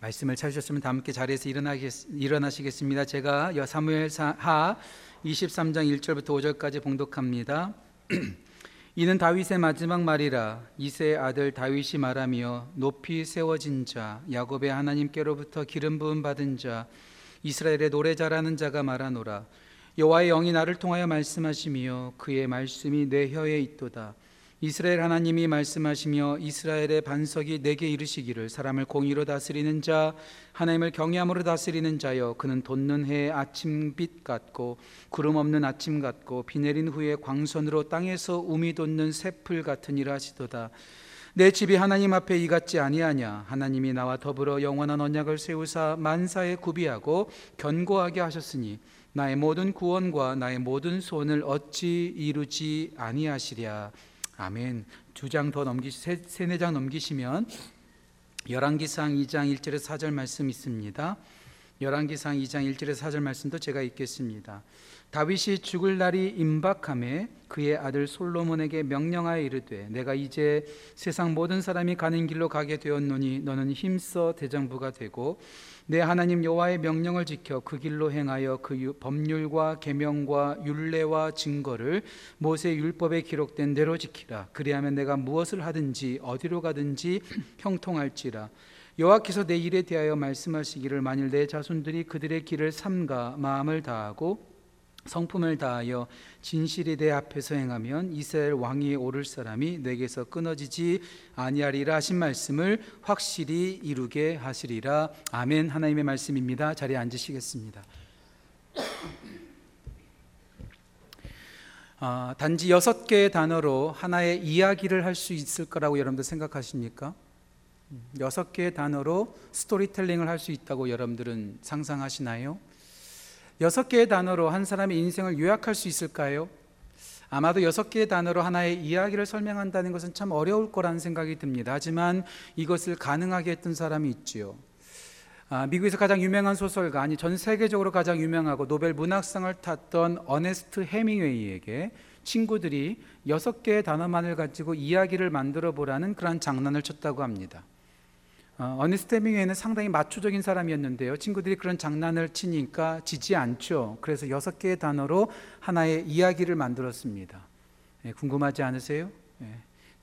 말씀을 찾으셨으면 다 함께 자리에서 일어나시겠습니다. 제가 사무엘하 23장 1절부터 5절까지 봉독합니다. 이는 다윗의 마지막 말이라 이세의 아들 다윗이 말하며 높이 세워진 자 야곱의 하나님께로부터 기름 부음 받은 자 이스라엘의 노래 잘하는 자가 말하노라 여호와의 영이 나를 통하여 말씀하시며 그의 말씀이 내 혀에 있도다 이스라엘 하나님이 말씀하시며 이스라엘의 반석이 내게 이르시기를 사람을 공의로 다스리는 자 하나님을 경외함으로 다스리는 자여 그는 돋는 해의 아침빛 같고 구름 없는 아침 같고 비 내린 후에 광선으로 땅에서 우미 돋는 새풀 같으니라 하시도다. 내 집이 하나님 앞에 이같지 아니하냐? 하나님이 나와 더불어 영원한 언약을 세우사 만사에 구비하고 견고하게 하셨으니 나의 모든 구원과 나의 모든 소원을 어찌 이루지 아니하시랴 아멘. 두 장 더 넘기 세, 세네 장 넘기시면 열왕기상 2장 1절에 4절 말씀 있습니다. 열왕기상 2장 1절에 4절 말씀도 제가 읽겠습니다. 다윗이 죽을 날이 임박함에 그의 아들 솔로몬에게 명령하여 이르되 내가 이제 세상 모든 사람이 가는 길로 가게 되었노니 너는 힘써 대장부가 되고 내 하나님 여호와의 명령을 지켜 그 길로 행하여 그 법률과 계명과 율례와 증거를 모세 율법에 기록된 대로 지키라. 그리하면 내가 무엇을 하든지 어디로 가든지 형통할지라. 여호와께서 내 일에 대하여 말씀하시기를 만일 내 자손들이 그들의 길을 삼가 마음을 다하고 성품을 다하여 진실이 내 앞에서 행하면 이스라엘 왕위에 오를 사람이 내게서 끊어지지 아니하리라 하신 말씀을 확실히 이루게 하시리라 아멘 하나님의 말씀입니다 자리에 앉으시겠습니다 아, 단지 여섯 개의 단어로 하나의 이야기를 할 수 있을 거라고 여러분들 생각하십니까? 여섯 개의 단어로 스토리텔링을 할 수 있다고 여러분들은 상상하시나요? 여섯 개의 단어로 한 사람의 인생을 요약할 수 있을까요? 아마도 여섯 개의 단어로 하나의 이야기를 설명한다는 것은 참 어려울 거라는 생각이 듭니다. 하지만 이것을 가능하게 했던 사람이 있지요. 아, 미국에서 가장 유명한 소설가, 아니 전 세계적으로 가장 유명하고 노벨 문학상을 탔던 어네스트 해밍웨이에게 친구들이 여섯 개의 단어만을 가지고 이야기를 만들어 보라는 그런 장난을 쳤다고 합니다. 어, 어니스트 헤밍웨이는 상당히 마초적인 사람이었는데요. 친구들이 그런 장난을 치니까 지지 않죠. 그래서 여섯 개의 단어로 하나의 이야기를 만들었습니다. 예, 궁금하지 않으세요? 예,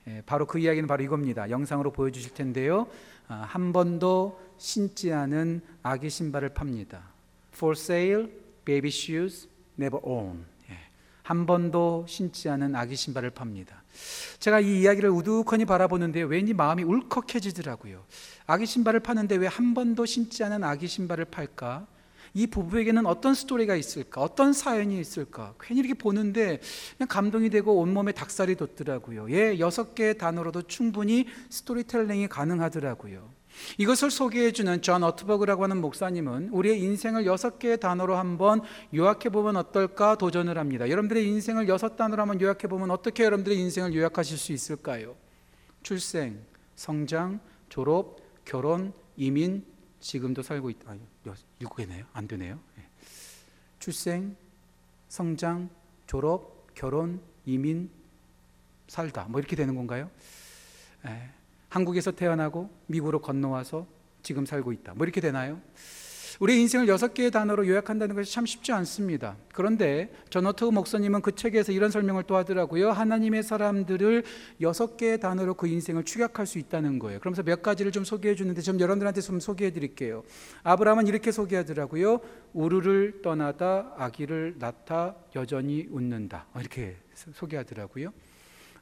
예, 바로 그 이야기는 바로 이겁니다. 영상으로 보여주실 텐데요. 아, 한 번도 신지 않은 아기 신발을 팝니다. For sale, baby shoes, never own. 예, 한 번도 신지 않은 아기 신발을 팝니다. 제가 이 이야기를 우두커니 바라보는데 왠지 마음이 울컥해지더라고요. 아기 신발을 파는데 왜 한 번도 신지 않은 아기 신발을 팔까? 이 부부에게는 어떤 스토리가 있을까? 어떤 사연이 있을까? 괜히 이렇게 보는데 그냥 감동이 되고 온몸에 닭살이 돋더라고요. 예, 여섯 개의 단어로도 충분히 스토리텔링이 가능하더라고요. 이것을 소개해주는 존 어트버그라고 하는 목사님은 우리의 인생을 여섯 개의 단어로 한번 요약해보면 어떨까 도전을 합니다. 여러분들의 인생을 여섯 단어로 한번 요약해보면 어떻게 여러분들의 인생을 요약하실 수 있을까요? 출생, 성장, 졸업, 결혼, 이민, 지금도 살고 있다. 아, 개네요. 안 되네요. 예. 출생, 성장, 졸업, 결혼, 이민, 살다. 뭐 이렇게 되는 건가요? 예. 한국에서 태어나고 미국으로 건너와서 지금 살고 있다. 뭐 이렇게 되나요? 우리 인생을 여섯 개의 단어로 요약한다는 것이 참 쉽지 않습니다. 그런데 저너트 목사님은 그 책에서 이런 설명을 또 하더라고요. 하나님의 사람들을 여섯 개의 단어로 그 인생을 축약할 수 있다는 거예요. 그러면서 몇 가지를 좀 소개해 주는데 좀 여러분들한테 좀 소개해 드릴게요. 아브라함은 이렇게 소개하더라고요. 우르를 떠나다 아기를 낳다 여전히 웃는다. 이렇게 소개하더라고요.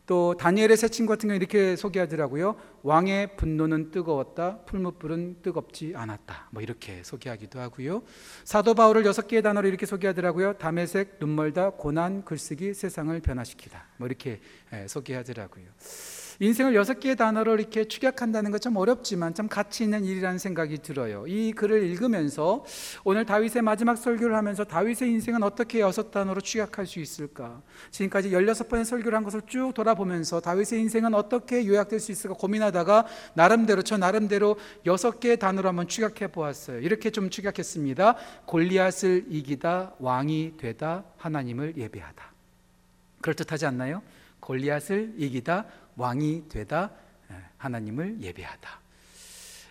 또 다니엘의 새 친구 같은 경우 이렇게 소개하더라고요. 왕의 분노는 뜨거웠다. 풀무불은 뜨겁지 않았다. 뭐 이렇게 소개하기도 하고요. 사도 바울을 여섯 개의 단어로 이렇게 소개하더라고요. 담에색, 눈멀다, 고난, 글쓰기, 세상을 변화시키다. 뭐 이렇게 예, 소개하더라고요. 인생을 여섯 개의 단어로 이렇게 축약한다는 것 참 어렵지만 참 가치 있는 일이라는 생각이 들어요. 이 글을 읽으면서 오늘 다윗의 마지막 설교를 하면서 다윗의 인생은 어떻게 여섯 단어로 축약할 수 있을까? 지금까지 16번의 설교를 한 것을 쭉 돌아보면서 다윗의 인생은 어떻게 요약될 수 있을까 고민하다가 나름대로 저 나름대로 여섯 개의 단어로 한번 축약해 보았어요. 이렇게 좀 축약했습니다. 골리앗을 이기다 왕이 되다 하나님을 예배하다. 그럴듯하지 않나요? 골리앗을 이기다 왕이 되다 예, 하나님을 예배하다.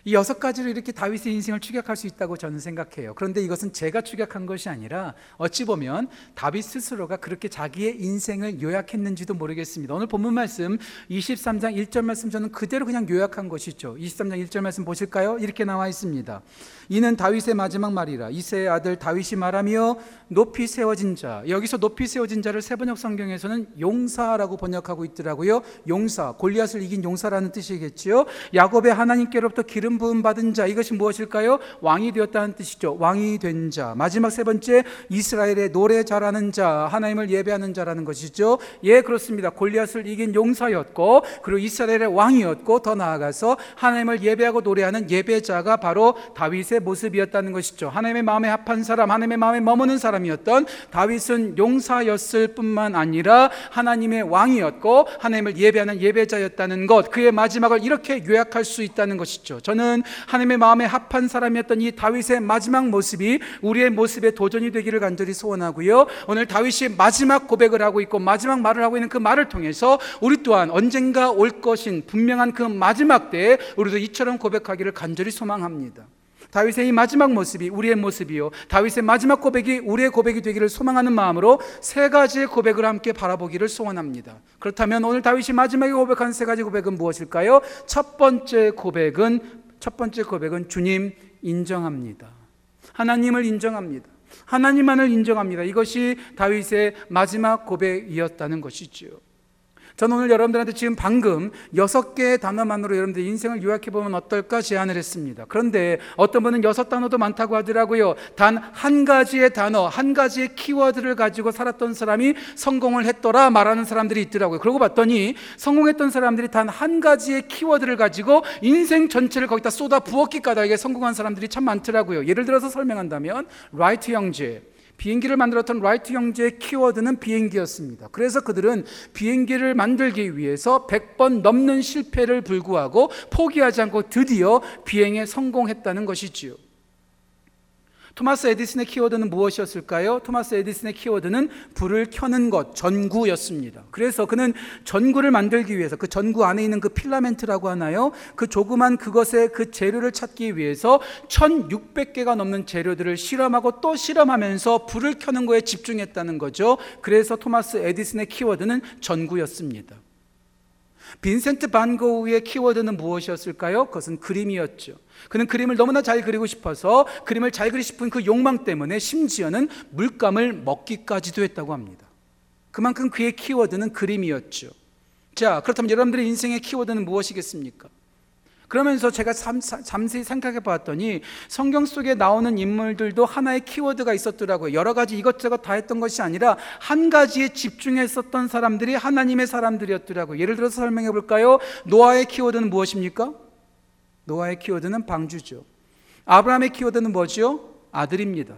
이 여섯 가지로 이렇게 다윗의 인생을 추격할 수 있다고 저는 생각해요. 그런데 이것은 제가 추격한 것이 아니라 어찌 보면 다윗 스스로가 그렇게 자기의 인생을 요약했는지도 모르겠습니다. 오늘 본문 말씀 23장 1절 말씀 저는 그대로 그냥 요약한 것이죠. 23장 1절 말씀 보실까요? 이렇게 나와 있습니다. 이는 다윗의 마지막 말이라 이세의 아들 다윗이 말하며 높이 세워진 자 여기서 높이 세워진 자를 세번역 성경에서는 용사라고 번역하고 있더라고요. 용사 골리앗을 이긴 용사라는 뜻이겠지요. 야곱의 하나님께로부터 기름 부음 받은 자 이것이 무엇일까요? 왕이 되었다는 뜻이죠. 왕이 된 자. 마지막 세 번째 이스라엘의 노래 잘하는 자, 하나님을 예배하는 자라는 것이죠. 예, 그렇습니다. 골리앗을 이긴 용사였고 그리고 이스라엘의 왕이었고 더 나아가서 하나님을 예배하고 노래하는 예배자가 바로 다윗의 모습이었다는 것이죠. 하나님의 마음에 합한 사람, 하나님의 마음에 머무는 사람이었던 다윗은 용사였을 뿐만 아니라 하나님의 왕이었고 하나님을 예배하는 예배자였다는 것. 그의 마지막을 이렇게 요약할 수 있다는 것이죠. 저는 하나님의 마음에 합한 사람이었던 이 다윗의 마지막 모습이 우리의 모습의 도전이 되기를 간절히 소원하고요. 오늘 다윗이 마지막 고백을 하고 있고 마지막 말을 하고 있는 그 말을 통해서 우리 또한 언젠가 올 것인 분명한 그 마지막 때에 우리도 이처럼 고백하기를 간절히 소망합니다. 다윗의 이 마지막 모습이 우리의 모습이요. 다윗의 마지막 고백이 우리의 고백이 되기를 소망하는 마음으로 세 가지의 고백을 함께 바라보기를 소원합니다. 그렇다면 오늘 다윗이 마지막에 고백한 세 가지 고백은 무엇일까요? 첫 번째 고백은 첫 번째 고백은 주님 인정합니다. 하나님을 인정합니다. 하나님만을 인정합니다. 이것이 다윗의 마지막 고백이었다는 것이지요. 저는 오늘 여러분들한테 지금 방금 여섯 개의 단어만으로 여러분들 인생을 요약해 보면 어떨까 제안을 했습니다. 그런데 어떤 분은 여섯 단어도 많다고 하더라고요. 단 한 가지의 단어, 한 가지의 키워드를 가지고 살았던 사람이 성공을 했더라 말하는 사람들이 있더라고요. 그러고 봤더니 성공했던 사람들이 단 한 가지의 키워드를 가지고 인생 전체를 거기다 쏟아 부었기 까닭에 성공한 사람들이 참 많더라고요. 예를 들어서 설명한다면 라이트 형제 비행기를 만들었던 라이트 형제의 키워드는 비행기였습니다. 그래서 그들은 비행기를 만들기 위해서 100번 넘는 실패를 불구하고 포기하지 않고 드디어 비행에 성공했다는 것이지요. 토마스 에디슨의 키워드는 무엇이었을까요? 토마스 에디슨의 키워드는 불을 켜는 것, 전구였습니다. 그래서 그는 전구를 만들기 위해서 그 전구 안에 있는 그 필라멘트라고 하나요? 그 조그만 그것의 그 재료를 찾기 위해서 1600개가 넘는 재료들을 실험하고 또 실험하면서 불을 켜는 거에 집중했다는 거죠. 그래서 토마스 에디슨의 키워드는 전구였습니다. 빈센트 반 고흐의 키워드는 무엇이었을까요? 그것은 그림이었죠. 그는 그림을 너무나 잘 그리고 싶어서 그림을 잘 그리고 싶은 그 욕망 때문에 심지어는 물감을 먹기까지도 했다고 합니다. 그만큼 그의 키워드는 그림이었죠. 자, 그렇다면 여러분들의 인생의 키워드는 무엇이겠습니까? 그러면서 제가 잠시 생각해 봤더니 성경 속에 나오는 인물들도 하나의 키워드가 있었더라고요. 여러 가지 이것저것 다 했던 것이 아니라 한 가지에 집중했었던 사람들이 하나님의 사람들이었더라고요. 예를 들어서 설명해 볼까요? 노아의 키워드는 무엇입니까? 노아의 키워드는 방주죠. 아브라함의 키워드는 뭐죠? 아들입니다.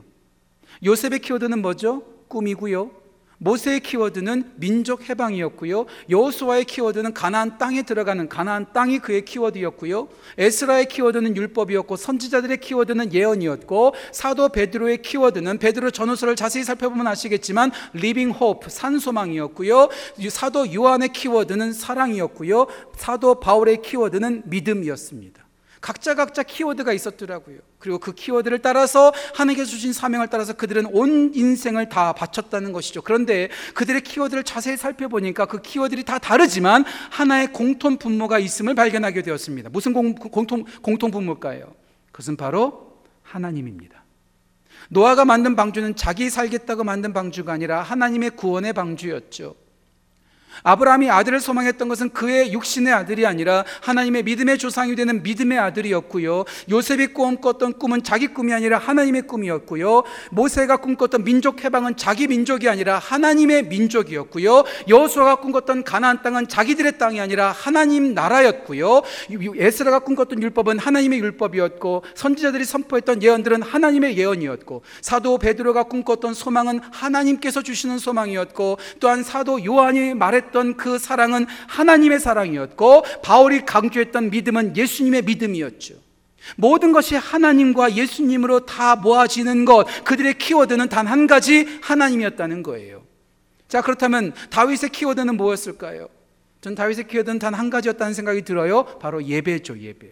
요셉의 키워드는 뭐죠? 꿈이고요. 모세의 키워드는 민족 해방이었고요. 여호수아의 키워드는 가나안 땅에 들어가는 가나안 땅이 그의 키워드였고요. 에스라의 키워드는 율법이었고 선지자들의 키워드는 예언이었고 사도 베드로의 키워드는 베드로 전후서를 자세히 살펴보면 아시겠지만 living hope 산소망이었고요. 사도 요한의 키워드는 사랑이었고요. 사도 바울의 키워드는 믿음이었습니다. 각자 각자 키워드가 있었더라고요. 그리고 그 키워드를 따라서 하나님께서 주신 사명을 따라서 그들은 온 인생을 다 바쳤다는 것이죠. 그런데 그들의 키워드를 자세히 살펴보니까 그 키워드들이 다 다르지만 하나의 공통 분모가 있음을 발견하게 되었습니다. 무슨 공, 공통, 공통 분모일까요? 그것은 바로 하나님입니다. 노아가 만든 방주는 자기 살겠다고 만든 방주가 아니라 하나님의 구원의 방주였죠. 아브라함이 아들을 소망했던 것은 그의 육신의 아들이 아니라 하나님의 믿음의 조상이 되는 믿음의 아들이었고요. 요셉이 꿈꿨던 꿈은 자기 꿈이 아니라 하나님의 꿈이었고요. 모세가 꿈꿨던 민족 해방은 자기 민족이 아니라 하나님의 민족이었고요. 여호수아가 꿈꿨던 가나안 땅은 자기들의 땅이 아니라 하나님 나라였고요. 에스라가 꿈꿨던 율법은 하나님의 율법이었고 선지자들이 선포했던 예언들은 하나님의 예언이었고 사도 베드로가 꿈꿨던 소망은 하나님께서 주시는 소망이었고 또한 사도 요한이 말했던 했던 그 사랑은 하나님의 사랑이었고 바울이 강조했던 믿음은 예수님의 믿음이었죠. 모든 것이 하나님과 예수님으로 다 모아지는 것, 그들의 키워드는 단 한 가지 하나님이었다는 거예요. 자, 그렇다면 다윗의 키워드는 뭐였을까요? 전 다윗의 키워드는 단 한 가지였다는 생각이 들어요. 바로 예배죠, 예배.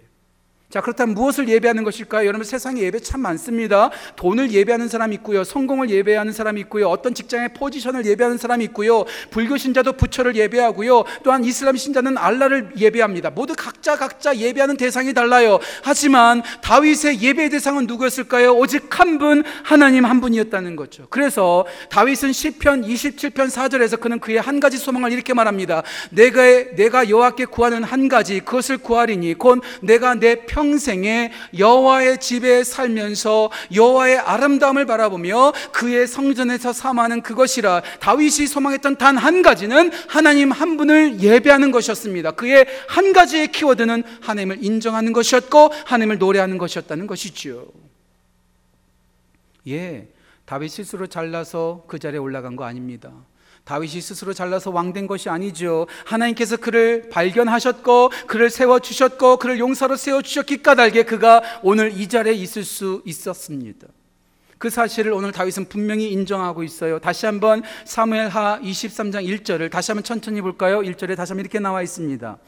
자, 그렇다면 무엇을 예배하는 것일까요? 여러분 세상에 예배 참 많습니다. 돈을 예배하는 사람이 있고요. 성공을 예배하는 사람이 있고요. 어떤 직장의 포지션을 예배하는 사람이 있고요. 불교 신자도 부처를 예배하고요. 또한 이슬람 신자는 알라를 예배합니다. 모두 각자 각자 예배하는 대상이 달라요. 하지만 다윗의 예배 대상은 누구였을까요? 오직 한 분, 하나님 한 분이었다는 거죠. 그래서 다윗은 시편 27편 4절에서 그는 그의 한 가지 소망을 이렇게 말합니다. 내가 내가 여호와께 구하는 한 가지 그것을 구하리니 곧 내가 내 평생에 여호와의 집에 살면서 여호와의 아름다움을 바라보며 그의 성전에서 삼하는 그것이라 다윗이 소망했던 단 한 가지는 하나님 한 분을 예배하는 것이었습니다. 그의 한 가지의 키워드는 하나님을 인정하는 것이었고 하나님을 노래하는 것이었다는 것이지요. 예, 다윗 스스로 잘나서 그 자리에 올라간 거 아닙니다. 다윗이 스스로 잘나서 왕된 것이 아니죠. 하나님께서 그를 발견하셨고, 그를 세워주셨고, 그를 용사로 세워주셨기 까닭에 그가 오늘 이 자리에 있을 수 있었습니다. 그 사실을 오늘 다윗은 분명히 인정하고 있어요. 다시 한번 사무엘 하 23장 1절을 다시 한번 천천히 볼까요? 1절에 다시 한번 이렇게 나와 있습니다.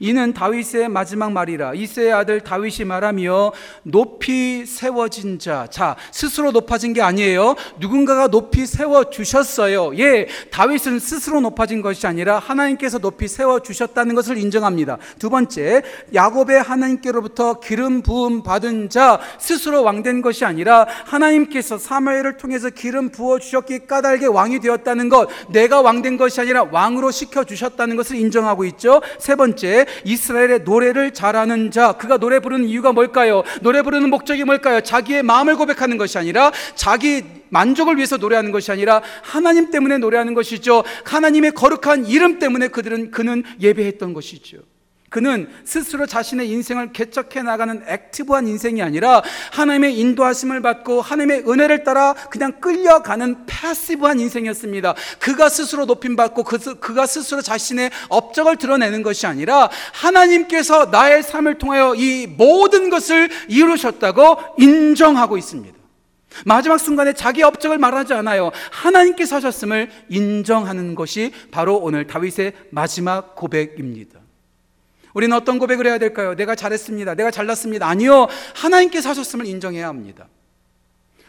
이는 다윗의 마지막 말이라 이세의 아들 다윗이 말하며 높이 세워진 자. 자, 스스로 높아진 게 아니에요. 누군가가 높이 세워 주셨어요. 예, 다윗은 스스로 높아진 것이 아니라 하나님께서 높이 세워 주셨다는 것을 인정합니다. 두 번째, 야곱의 하나님께로부터 기름 부음 받은 자 스스로 왕된 것이 아니라 하나님께서 사무엘을 통해서 기름 부어 주셨기 까닭에 왕이 되었다는 것. 내가 왕된 것이 아니라 왕으로 시켜 주셨다는 것을 인정하고 있죠. 세 번째, 이스라엘의 노래를 잘하는 자, 그가 노래 부르는 이유가 뭘까요? 노래 부르는 목적이 뭘까요? 자기의 마음을 고백하는 것이 아니라 자기 만족을 위해서 노래하는 것이 아니라 하나님 때문에 노래하는 것이죠. 하나님의 거룩한 이름 때문에 그들은 그는 예배했던 것이죠. 그는 스스로 자신의 인생을 개척해 나가는 active한 인생이 아니라 하나님의 인도하심을 받고 하나님의 은혜를 따라 그냥 끌려가는 passive한 인생이었습니다. 그가 스스로 높임 받고 그가 스스로 자신의 업적을 드러내는 것이 아니라 하나님께서 나의 삶을 통하여 이 모든 것을 이루셨다고 인정하고 있습니다. 마지막 순간에 자기 업적을 말하지 않아요. 하나님께서 하셨음을 인정하는 것이 바로 오늘 다윗의 마지막 고백입니다. 우리는 어떤 고백을 해야 될까요? 내가 잘했습니다. 내가 잘났습니다. 아니요. 하나님께서 하셨음을 인정해야 합니다.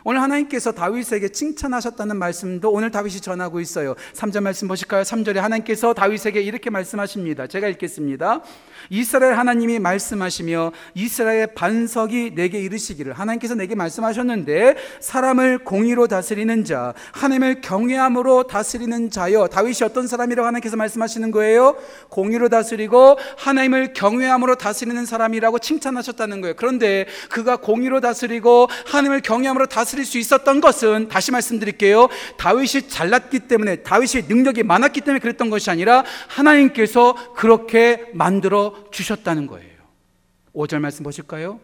오늘 하나님께서 다윗에게 칭찬하셨다는 말씀도 오늘 다윗이 전하고 있어요. 3절 말씀 보실까요? 3절에 하나님께서 다윗에게 이렇게 말씀하십니다. 제가 읽겠습니다. 이스라엘 하나님이 말씀하시며 이스라엘 반석이 내게 이르시기를 하나님께서 내게 말씀하셨는데 사람을 공의로 다스리는 자 하나님을 경외함으로 다스리는 자여 다윗이 어떤 사람이라고 하나님께서 말씀하시는 거예요? 공의로 다스리고 하나님을 경외함으로 다스리는 사람이라고 칭찬하셨다는 거예요. 그런데 그가 공의로 다스리고 하나님을 경외함으로 다스 릴 수 있었던 것은 다시 말씀드릴게요. 다윗이 잘났기 때문에 다윗이 능력이 많았기 때문에 그랬던 것이 아니라 하나님께서 그렇게 만들어 주셨다는 거예요. 5절 말씀 보실까요?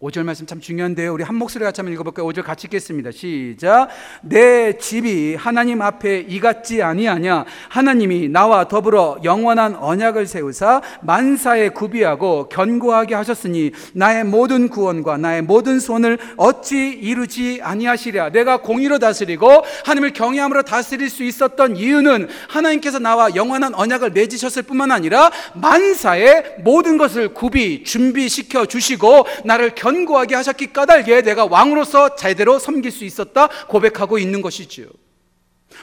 5절 말씀 참 중요한데요. 우리 한 목소리 같이 한번 읽어볼까요? 5절 같이 읽겠습니다. 시작. 내 집이 하나님 앞에 이 같지 아니하냐? 하나님이 나와 더불어 영원한 언약을 세우사 만사에 구비하고 견고하게 하셨으니 나의 모든 구원과 나의 모든 소원을 어찌 이루지 아니하시랴? 내가 공의로 다스리고 하나님을 경외함으로 다스릴 수 있었던 이유는 하나님께서 나와 영원한 언약을 맺으셨을 뿐만 아니라 만사에 모든 것을 구비 준비시켜 주시고 나를 견 견고하게 하셨기 까닭에 내가 왕으로서 제대로 섬길 수 있었다 고백하고 있는 것이지요.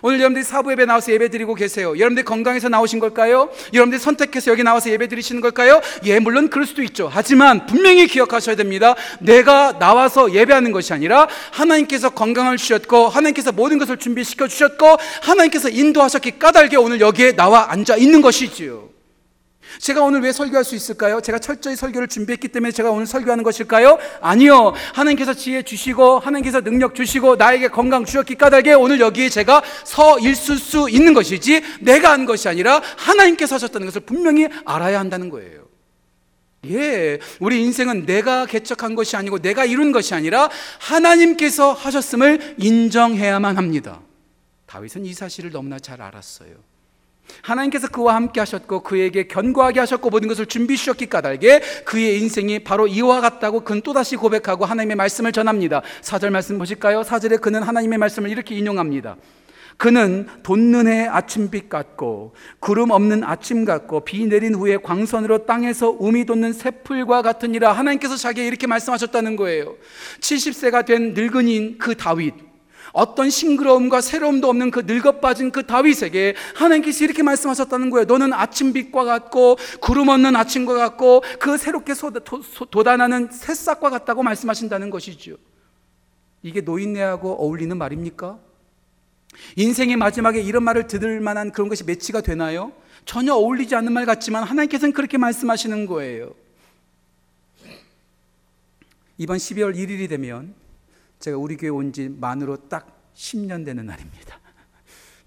오늘 여러분들이 사부 예배 나와서 예배 드리고 계세요. 여러분들 건강해서 나오신 걸까요? 여러분들이 선택해서 여기 나와서 예배 드리시는 걸까요? 예, 물론 그럴 수도 있죠. 하지만 분명히 기억하셔야 됩니다. 내가 나와서 예배하는 것이 아니라 하나님께서 건강을 주셨고 하나님께서 모든 것을 준비시켜 주셨고 하나님께서 인도하셨기 까닭에 오늘 여기에 나와 앉아 있는 것이지요. 제가 오늘 왜 설교할 수 있을까요? 제가 철저히 설교를 준비했기 때문에 제가 오늘 설교하는 것일까요? 아니요. 하나님께서 지혜 주시고 하나님께서 능력 주시고 나에게 건강 주셨기 까닭에 오늘 여기에 제가 서 있을 수 있는 것이지 내가 한 것이 아니라 하나님께서 하셨다는 것을 분명히 알아야 한다는 거예요. 예, 우리 인생은 내가 개척한 것이 아니고 내가 이룬 것이 아니라 하나님께서 하셨음을 인정해야만 합니다. 다윗은 이 사실을 너무나 잘 알았어요. 하나님께서 그와 함께 하셨고 그에게 견고하게 하셨고 모든 것을 준비해 주셨기 까닭에 그의 인생이 바로 이와 같다고 그는 또다시 고백하고 하나님의 말씀을 전합니다. 4절 말씀 보실까요? 4절에 그는 하나님의 말씀을 이렇게 인용합니다. 그는 해 아침빛 같고 구름 없는 아침 같고 비 내린 후에 광선으로 땅에서 우미 돋는 새풀과 같으니라 하나님께서 자기에 이렇게 말씀하셨다는 거예요. 70세가 된 늙은이인 그 다윗 어떤 싱그러움과 새로움도 없는 그 늙어빠진 그 다윗에게 하나님께서 이렇게 말씀하셨다는 거예요. 너는 아침빛과 같고 구름 없는 아침과 같고 그 새롭게 돋아나는 새싹과 같다고 말씀하신다는 것이죠. 이게 노인네하고 어울리는 말입니까? 인생의 마지막에 이런 말을 들을 만한 그런 것이 매치가 되나요? 전혀 어울리지 않는 말 같지만 하나님께서는 그렇게 말씀하시는 거예요. 이번 12월 1일이 되면 제가 우리 교회 온 지 만으로 딱 10년 되는 날입니다.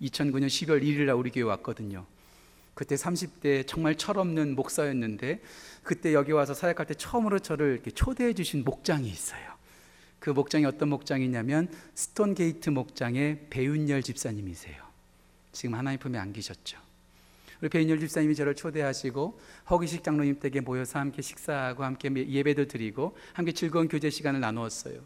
2009년 12월 1일 날 우리 교회 왔거든요. 그때 30대 정말 철없는 목사였는데 그때 여기 와서 사역할 때 처음으로 저를 이렇게 초대해 주신 목장이 있어요. 그 목장이 어떤 목장이냐면 스톤 게이트 목장의 배윤열 집사님이세요. 지금 하나님 품에 안기셨죠. 우리 배윤열 집사님이 저를 초대하시고 허기식 장로님 댁에 모여서 함께 식사하고 함께 예배도 드리고 함께 즐거운 교제 시간을 나누었어요.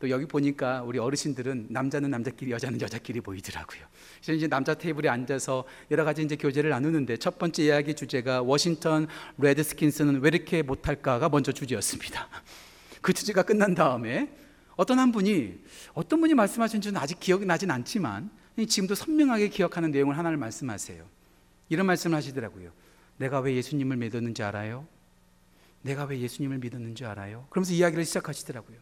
또 여기 보니까 우리 어르신들은 남자는 남자끼리 여자는 여자끼리 보이더라고요. 그래서 이제 남자 테이블에 앉아서 여러 가지 이제 교제를 나누는데 첫 번째 이야기 주제가 워싱턴 레드스킨스는 왜 이렇게 못할까가 먼저 주제였습니다. 그 주제가 끝난 다음에 어떤 한 분이 어떤 분이 말씀하신지는 아직 기억이 나진 않지만 지금도 선명하게 기억하는 내용을 하나를 말씀하세요. 이런 말씀을 하시더라고요. 내가 왜 예수님을 믿었는지 알아요? 내가 왜 예수님을 믿었는지 알아요? 그러면서 이야기를 시작하시더라고요.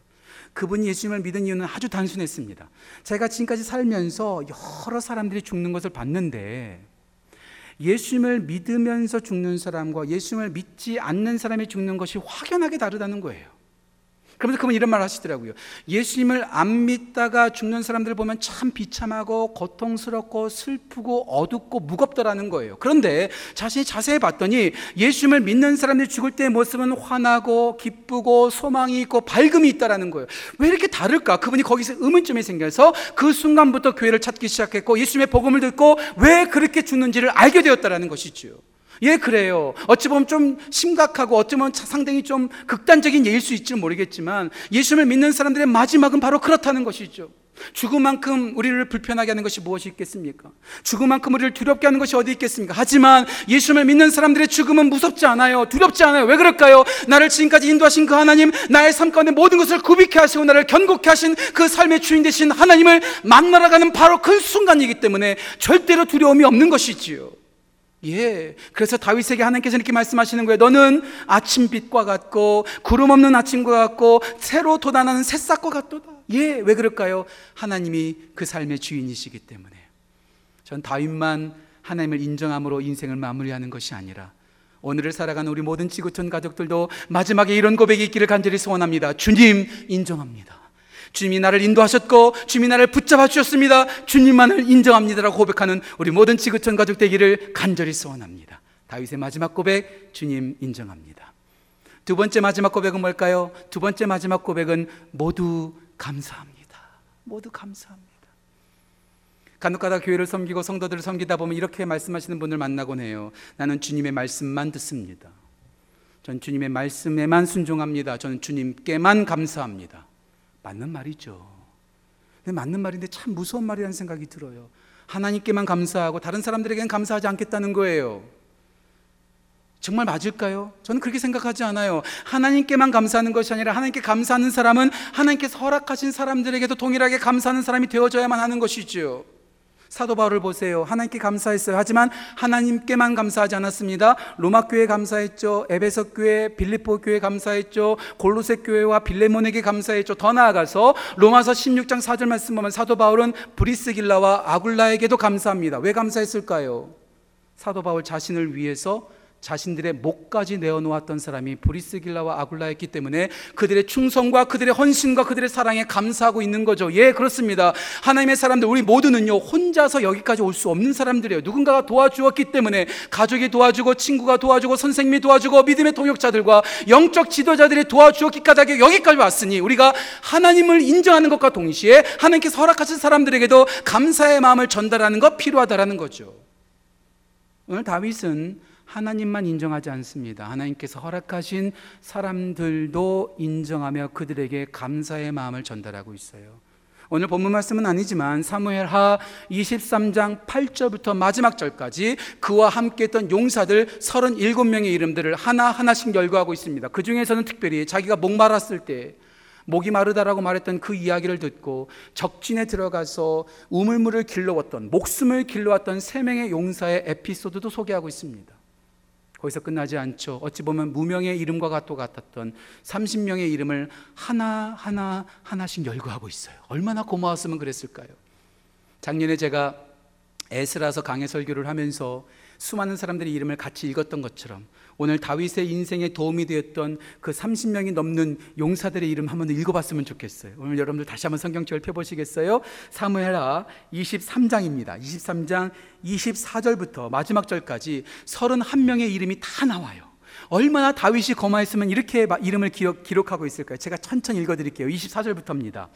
그분이 예수님을 믿은 이유는 아주 단순했습니다. 제가 지금까지 살면서 여러 사람들이 죽는 것을 봤는데 예수님을 믿으면서 죽는 사람과 예수님을 믿지 않는 사람이 죽는 것이 확연하게 다르다는 거예요. 그러면서 그분 이런 말 하시더라고요. 예수님을 안 믿다가 죽는 사람들을 보면 참 비참하고 고통스럽고 슬프고 어둡고 무겁더라는 거예요. 그런데 자신이 자세히 봤더니 예수님을 믿는 사람들이 죽을 때의 모습은 환하고 기쁘고 소망이 있고 밝음이 있다라는 거예요. 왜 이렇게 다를까? 그분이 거기서 의문점이 생겨서 그 순간부터 교회를 찾기 시작했고 예수님의 복음을 듣고 왜 그렇게 죽는지를 알게 되었다라는 것이죠. 예, 그래요. 어찌 보면 좀 심각하고 어찌 보면 상당히 좀 극단적인 예일 수 있지는 모르겠지만 예수님을 믿는 사람들의 마지막은 바로 그렇다는 것이죠. 죽음만큼 우리를 불편하게 하는 것이 무엇이 있겠습니까? 죽음만큼 우리를 두렵게 하는 것이 어디 있겠습니까? 하지만 예수님을 믿는 사람들의 죽음은 무섭지 않아요. 두렵지 않아요. 왜 그럴까요? 나를 지금까지 인도하신 그 하나님, 나의 삶 가운데 모든 것을 구비케 하시고 나를 견고케 하신 그 삶의 주인 되신 하나님을 만나러 가는 바로 그 순간이기 때문에 절대로 두려움이 없는 것이지요. 예. 그래서 다윗에게 하나님께서 이렇게 말씀하시는 거예요. 너는 아침빛과 같고 구름 없는 아침과 같고 새로 돋아나는 새싹과 같도다. 예. 왜 그럴까요? 하나님이 그 삶의 주인이시기 때문에. 전 다윗만 하나님을 인정함으로 인생을 마무리하는 것이 아니라 오늘을 살아가는 우리 모든 지구촌 가족들도 마지막에 이런 고백이 있기를 간절히 소원합니다. 주님 인정합니다. 주님이 나를 인도하셨고 주님이 나를 붙잡아 주셨습니다. 주님만을 인정합니다라고 고백하는 우리 모든 지구촌 가족 되기를 간절히 소원합니다. 다윗의 마지막 고백 주님 인정합니다. 두 번째 마지막 고백은 뭘까요? 두 번째 마지막 고백은 모두 감사합니다. 모두 감사합니다. 간혹가다 교회를 섬기고 성도들을 섬기다 보면 이렇게 말씀하시는 분을 만나곤 해요. 나는 주님의 말씀만 듣습니다. 전 주님의 말씀에만 순종합니다. 저는 주님께만 감사합니다. 맞는 말이죠. 맞는 말인데 참 무서운 말이라는 생각이 들어요. 하나님께만 감사하고 다른 사람들에게는 감사하지 않겠다는 거예요. 정말 맞을까요? 저는 그렇게 생각하지 않아요. 하나님께만 감사하는 것이 아니라 하나님께 감사하는 사람은 하나님께서 허락하신 사람들에게도 동일하게 감사하는 사람이 되어져야만 하는 것이죠. 사도 바울을 보세요. 하나님께 감사했어요. 하지만 하나님께만 감사하지 않았습니다. 로마 교회 감사했죠. 에베소 교회, 빌립보 교회 감사했죠. 골로새 교회와 빌레몬에게 감사했죠. 더 나아가서 로마서 16장 4절 말씀 보면 사도 바울은 브리스길라와 아굴라에게도 감사합니다. 왜 감사했을까요? 사도 바울 자신을 위해서 자신들의 목까지 내어놓았던 사람이 브리스길라와 아굴라였기 때문에 그들의 충성과 그들의 헌신과 그들의 사랑에 감사하고 있는 거죠. 예, 그렇습니다. 하나님의 사람들, 우리 모두는요, 혼자서 여기까지 올 수 없는 사람들이에요. 누군가가 도와주었기 때문에 가족이 도와주고 친구가 도와주고 선생님이 도와주고 믿음의 동역자들과 영적 지도자들이 도와주었기까지 여기까지 왔으니 우리가 하나님을 인정하는 것과 동시에 하나님께서 허락하신 사람들에게도 감사의 마음을 전달하는 것 필요하다라는 거죠. 오늘 다윗은 하나님만 인정하지 않습니다. 하나님께서 허락하신 사람들도 인정하며 그들에게 감사의 마음을 전달하고 있어요. 오늘 본문 말씀은 아니지만 사무엘하 23장 8절부터 마지막 절까지 그와 함께 했던 용사들 37명의 이름들을 하나하나씩 열거하고 있습니다. 그 중에서는 특별히 자기가 목말았을 때 목이 마르다라고 말했던 그 이야기를 듣고 적진에 들어가서 우물물을 길러왔던 목숨을 길러왔던 세 명의 용사의 에피소드도 소개하고 있습니다. 거기서 끝나지 않죠. 어찌 보면 무명의 이름과 같도 같았던 30명의 이름을 하나 하나 하나씩 열거하고 있어요. 얼마나 고마웠으면 그랬을까요? 작년에 제가 에스라서 강해 설교를 하면서 수많은 사람들의 이름을 같이 읽었던 것처럼 오늘 다윗의 인생에 도움이 되었던 그 30명이 넘는 용사들의 이름 한번 읽어봤으면 좋겠어요. 오늘 여러분들 다시 한번 성경책을 펴보시겠어요? 사무엘하 23장입니다. 23장 24절부터 마지막 절까지 31명의 이름이 다 나와요. 얼마나 다윗이 거마했으면 이렇게 이름을 기록, 하고 있을까요? 제가 천천히 읽어드릴게요. 24절부터입니다.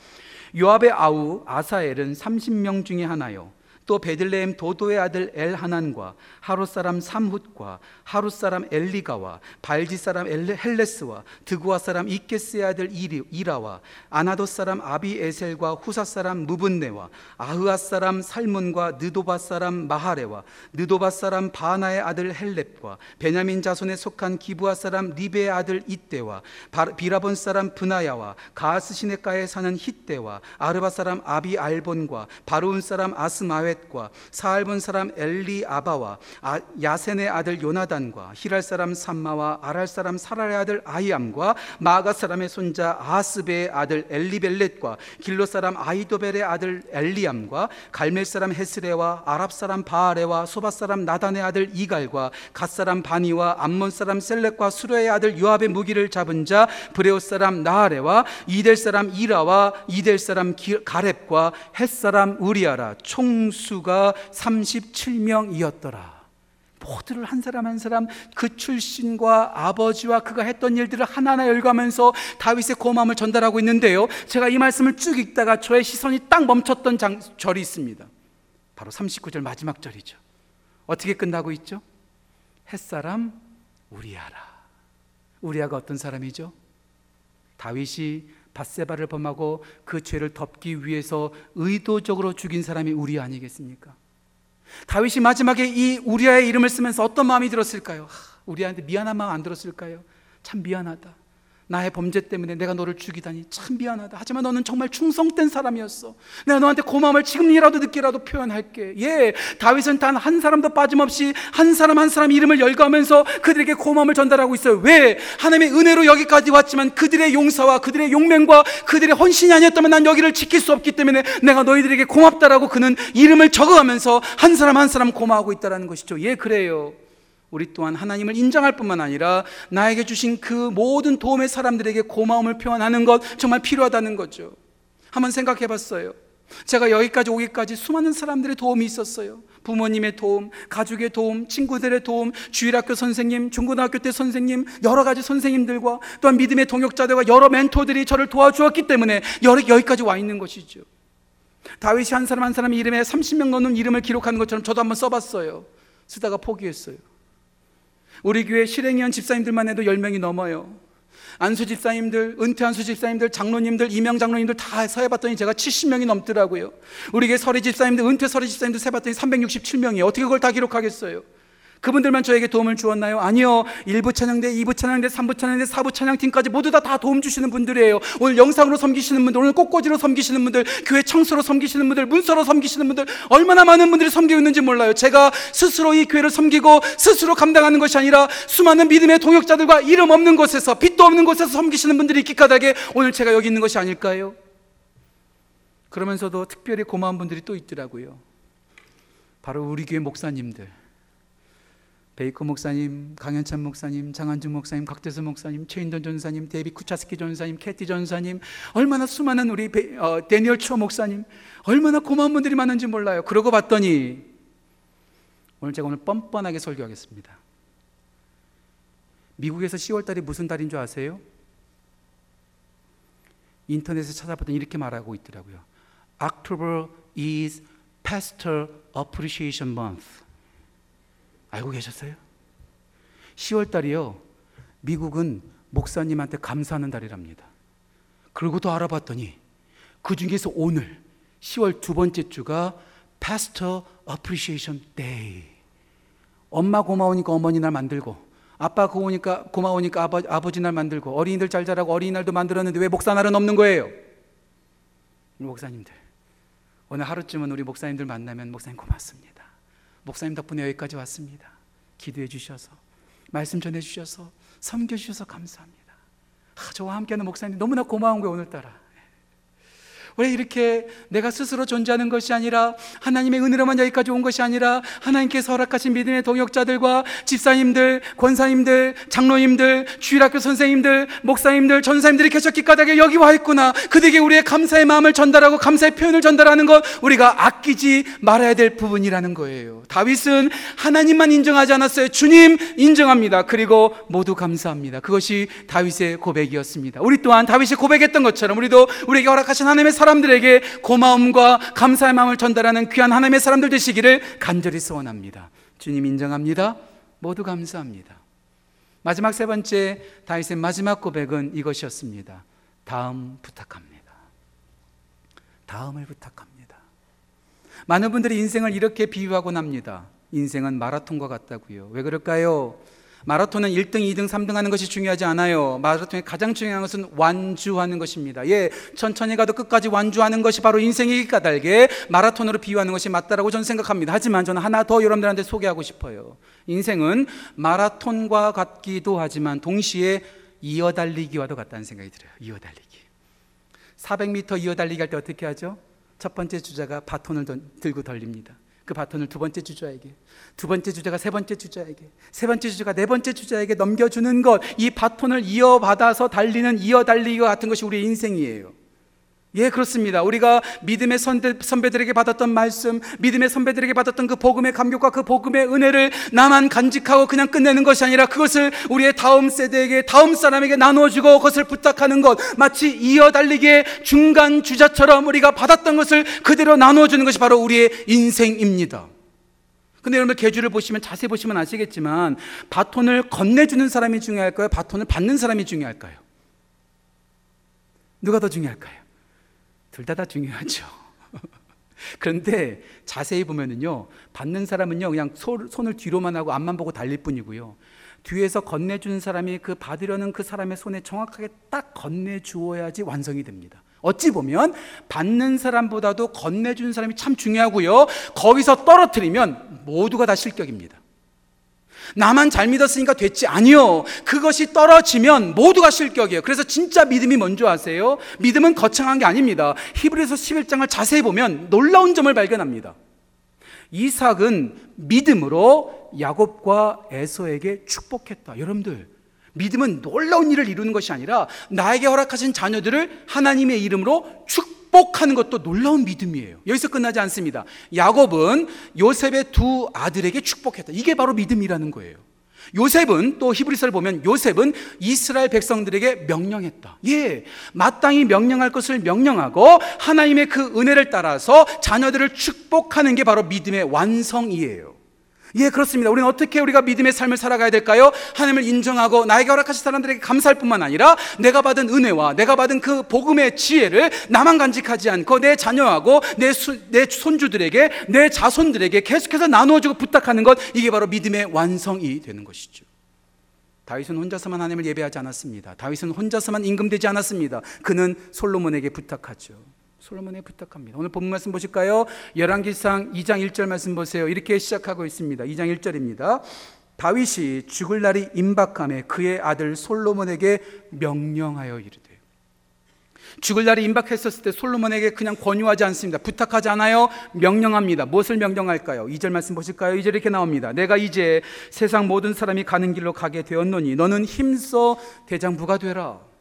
요압의 아우 아사엘은 30명 중에 하나요. 또 베들레헴 도도의 아들 엘하난과 하루 사람 삼훗과 하루 사람 엘리가와 발지 사람 헬레스와 드구아 사람 이케스의 아들 이라와 아나도 사람 아비에셀과 후사 사람 무분네와 아흐아 사람 살문과 느도바 사람 마하레와 느도바 사람 바아나의 아들 헬렙과 베냐민 자손에 속한 기브아 사람 리배의 아들 잇대와 비라돈 사람 브나야와 가아스 시냇가에 사는 힛대와 아르바 사람 아비알본과 바르훔 사람 아스마웨 아스마웻과 사알본 사람 엘리아바와 아, 야센의 아들 요나단과 하랄 사람 삼마와 아랄 사람 사랄의 아들 아히암과 마아가 사람의 손자 아하스배의 아들 엘리벨렛과 길로 사람 아히도벨의 아들 엘리암과 갈멜 사람 헤스래와 아랍 사람 바아래와 소바 사람 나단의 아들 이갈과 갓 사람 바니와 암몬 사람 셀렉과 스루야의 아들 요압의 무기를 잡은 자 브레오 사람 나하레와 이델 사람 이라와 이델 사람 가렙과 헷 사람 우리아라 총수 수가 37명이었더라. 모두를 한 사람 한 사람 그 출신과 아버지와 그가 했던 일들을 하나하나 열가면서 다윗의 고마움을 전달하고 있는데요. 제가 이 말씀을 쭉 읽다가 저의 시선이 딱 멈췄던 장, 절이 있습니다. 바로 39절 마지막 절이죠. 어떻게 끝나고 있죠? 햇사람 우리아라. 우리아가 어떤 사람이죠? 다윗이 바세바를 범하고 그 죄를 덮기 위해서 의도적으로 죽인 사람이 우리 아니겠습니까? 다윗이 마지막에 이 우리아의 이름을 쓰면서 어떤 마음이 들었을까요? 우리아한테 미안한 마음 안 들었을까요? 참 미안하다. 나의 범죄 때문에 내가 너를 죽이다니 참 미안하다. 하지만 너는 정말 충성된 사람이었어. 내가 너한테 고마움을 지금이라도 늦게라도 표현할게. 예, 다윗은 단 한 사람도 빠짐없이 한 사람 한 사람 이름을 열거하면서 그들에게 고마움을 전달하고 있어요. 왜? 하나님의 은혜로 여기까지 왔지만 그들의 용사와 그들의 용맹과 그들의 헌신이 아니었다면 난 여기를 지킬 수 없기 때문에 내가 너희들에게 고맙다라고 그는 이름을 적어가면서 한 사람 한 사람 고마워하고 있다는 것이죠. 예, 그래요. 우리 또한 하나님을 인정할 뿐만 아니라 나에게 주신 그 모든 도움의 사람들에게 고마움을 표현하는 것 정말 필요하다는 거죠. 한번 생각해 봤어요. 제가 여기까지 오기까지 수많은 사람들의 도움이 있었어요. 부모님의 도움, 가족의 도움, 친구들의 도움, 주일학교 선생님, 중고등학교 때 선생님, 여러 가지 선생님들과 또한 믿음의 동역자들과 여러 멘토들이 저를 도와주었기 때문에 여기까지 와 있는 것이죠. 다윗이 한 사람 한 사람 이름에 30명 넘는 이름을 기록하는 것처럼 저도 한번 써봤어요. 쓰다가 포기했어요. 우리 교회 실행위원 집사님들만 해도 10명이 넘어요. 안수 집사님들, 은퇴한 수 집사님들, 장로님들, 이명 장로님들 다 서해봤더니 제가 70명이 넘더라고요. 우리 교회 서리 집사님들, 은퇴 서리 집사님들 세봤더니 367명이에요. 어떻게 그걸 다 기록하겠어요? 그분들만 저에게 도움을 주었나요? 아니요. 1부 찬양대, 2부 찬양대, 3부 찬양대, 4부 찬양팀까지 모두 다, 다 도움 주시는 분들이에요. 오늘 영상으로 섬기시는 분들, 오늘 꽃꽂이로 섬기시는 분들, 교회 청소로 섬기시는 분들, 문서로 섬기시는 분들, 얼마나 많은 분들이 섬기고 있는지 몰라요. 제가 스스로 이 교회를 섬기고 스스로 감당하는 것이 아니라 수많은 믿음의 동역자들과 이름 없는 곳에서, 빛도 없는 곳에서 섬기시는 분들이 기까닥에 오늘 제가 여기 있는 것이 아닐까요? 그러면서도 특별히 고마운 분들이 또 있더라고요. 바로 우리 교회 목사님들. 베이커 목사님, 강현찬 목사님, 장한중 목사님, 각대수 목사님, 최인돈 전도사님, 데이비 쿠차스키 전도사님, 캐티 전도사님, 얼마나 수많은 우리 베, 어, 대니얼 추 목사님, 얼마나 고마운 분들이 많은지 몰라요. 그러고 봤더니 오늘 제가 오늘 뻔뻔하게 설교하겠습니다. 미국에서 10월 달이 무슨 달인 줄 아세요? 인터넷에 찾아봤더니 이렇게 말하고 있더라고요. October is Pastor Appreciation Month. 알고 계셨어요? 10월 달이요. 미국은 목사님한테 감사하는 달이랍니다. 그리고 또 알아봤더니 그 중에서 오늘 10월 두 번째 주가 Pastor Appreciation Day. 엄마 고마우니까 어머니 날 만들고 아빠 고마우니까 고마우니까 아버, 아버지 날 만들고 어린이들 잘 자라고 어린이날도 만들었는데 왜 목사 날은 없는 거예요? 목사님들 오늘 하루쯤은 우리 목사님들 만나면 목사님 고맙습니다. 목사님 덕분에 여기까지 왔습니다. 기도해 주셔서 말씀 전해 주셔서 섬겨 주셔서 감사합니다. 아, 저와 함께하는 목사님 너무나 고마운 거예요 오늘따라. 왜 이렇게 내가 스스로 존재하는 것이 아니라 하나님의 은혜로만 여기까지 온 것이 아니라 하나님께서 허락하신 믿음의 동역자들과 집사님들, 권사님들, 장로님들, 주일학교 선생님들, 목사님들, 전사님들이 계셨기 까닭에 여기 와 있구나. 그들에게 우리의 감사의 마음을 전달하고 감사의 표현을 전달하는 것 우리가 아끼지 말아야 될 부분이라는 거예요. 다윗은 하나님만 인정하지 않았어요. 주님 인정합니다. 그리고 모두 감사합니다. 그것이 다윗의 고백이었습니다. 우리 또한 다윗이 고백했던 것처럼 우리도 우리에게 허락하신 하나님의 사람들에게 고마움과 감사의 마음을 전달하는 귀한 하나님의 사람들 되시기를 간절히 소원합니다. 주님 인정합니다. 모두 감사합니다. 마지막 세 번째 다윗의 마지막 고백은 이것이었습니다. 다음 부탁합니다. 다음을 부탁합니다. 많은 분들이 인생을 이렇게 비유하곤 합니다. 인생은 마라톤과 같다고요. 왜 그럴까요? 마라톤은 1등, 2등, 3등 하는 것이 중요하지 않아요. 마라톤의 가장 중요한 것은 완주하는 것입니다. 예, 천천히 가도 끝까지 완주하는 것이 바로 인생이기 까닭에 마라톤으로 비유하는 것이 맞다라고 저는 생각합니다. 하지만 저는 하나 더 여러분들한테 소개하고 싶어요. 인생은 마라톤과 같기도 하지만 동시에 이어달리기와도 같다는 생각이 들어요. 이어달리기. 400m 이어달리기 할 때 어떻게 하죠? 첫 번째 주자가 바톤을 들고 덜립니다. 그 바톤을 두 번째 주자에게, 두 번째 주자가 세 번째 주자에게, 세 번째 주자가 네 번째 주자에게 넘겨주는 것, 이 바톤을 이어받아서 달리는 이어 달리기와 같은 것이 우리의 인생이에요. 예, 그렇습니다. 우리가 믿음의 선배, 선배들에게 받았던 말씀, 믿음의 선배들에게 받았던 그 복음의 감격과 그 복음의 은혜를 나만 간직하고 그냥 끝내는 것이 아니라 그것을 우리의 다음 세대에게, 다음 사람에게 나누어주고 그것을 부탁하는 것, 마치 이어달리기의 중간 주자처럼 우리가 받았던 것을 그대로 나누어주는 것이 바로 우리의 인생입니다. 근데 여러분 계주를 보시면 자세히 보시면 아시겠지만 바톤을 건네주는 사람이 중요할까요? 바톤을 받는 사람이 중요할까요? 누가 더 중요할까요? 둘 다 다 중요하죠. 그런데 자세히 보면은요, 받는 사람은요, 그냥 손을 뒤로만 하고 앞만 보고 달릴 뿐이고요. 뒤에서 건네주는 사람이 그 받으려는 그 사람의 손에 정확하게 딱 건네주어야지 완성이 됩니다. 어찌 보면 받는 사람보다도 건네주는 사람이 참 중요하고요. 거기서 떨어뜨리면 모두가 다 실격입니다. 나만 잘 믿었으니까 됐지 아니요. 그것이 떨어지면 모두가 실격이에요. 그래서 진짜 믿음이 뭔지 아세요? 믿음은 거창한 게 아닙니다. 히브리서 11장을 자세히 보면 놀라운 점을 발견합니다. 이삭은 믿음으로 야곱과 에서에게 축복했다. 여러분들, 믿음은 놀라운 일을 이루는 것이 아니라 나에게 허락하신 자녀들을 하나님의 이름으로 축복 하는 것도 놀라운 믿음이에요. 여기서 끝나지 않습니다. 야곱은 요셉의 두 아들에게 축복했다. 이게 바로 믿음이라는 거예요. 요셉은 또 히브리서를 보면 요셉은 이스라엘 백성들에게 명령했다. 예, 마땅히 명령할 것을 명령하고 하나님의 그 은혜를 따라서 자녀들을 축복하는 게 바로 믿음의 완성이에요. 예, 그렇습니다. 우리는 어떻게 우리가 믿음의 삶을 살아가야 될까요? 하나님을 인정하고 나에게 허락하신 사람들에게 감사할 뿐만 아니라 내가 받은 은혜와 내가 받은 그 복음의 지혜를 나만 간직하지 않고 내 자녀하고 내, 수, 내 손주들에게 내 자손들에게 계속해서 나누어주고 부탁하는 것 이게 바로 믿음의 완성이 되는 것이죠. 다윗은 혼자서만 하나님을 예배하지 않았습니다. 다윗은 혼자서만 임금되지 않았습니다. 그는 솔로몬에게 부탁하죠. 솔로몬에 부탁합니다. 오늘 본 말씀 보실까요? 열왕기상 2장 1절 말씀 보세요. 이렇게 시작하고 있습니다. 2장 1절입니다. 다윗이 죽을 날이 임박함에 그의 아들 솔로몬에게 명령하여 이르되 죽을 날이 임박했었을 때 솔로몬에게 그냥 권유하지 않습니다. 부탁하지 않아요. 명령합니다. 무엇을 명령할까요? 2절 말씀 보실까요? 2절 이렇게 나옵니다. 내가 이제 세상 모든 사람이 가는 길로 가게 되었노니 너는 힘써 대장부가 되라.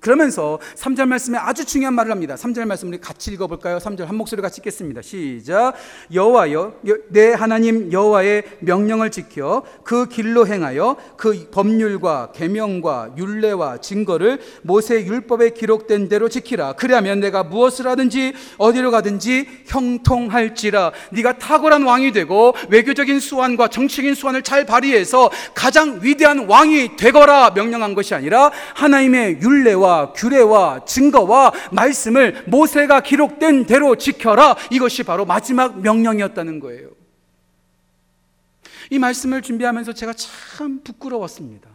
그러면서 3절 말씀에 아주 중요한 말을 합니다. 3절 말씀 우리 같이 읽어볼까요? 3절 한 목소리 같이 읽겠습니다. 시작. 여호와여, 내 하나님 여호와의 명령을 지켜 그 길로 행하여 그 법률과 계명과 율례와 증거를 모세 율법에 기록된 대로 지키라. 그리하면 내가 무엇을 하든지 어디로 가든지 형통할지라. 네가 탁월한 왕이 되고 외교적인 수완과 정치적인 수완을 잘 발휘해서 가장 위대한 왕이 되거라 명령한 것이 아니라 하나님의 율례와 규례와 증거와 말씀을 모세가 기록된 대로 지켜라. 이것이 바로 마지막 명령이었다는 거예요. 이 말씀을 준비하면서 제가 참 부끄러웠습니다.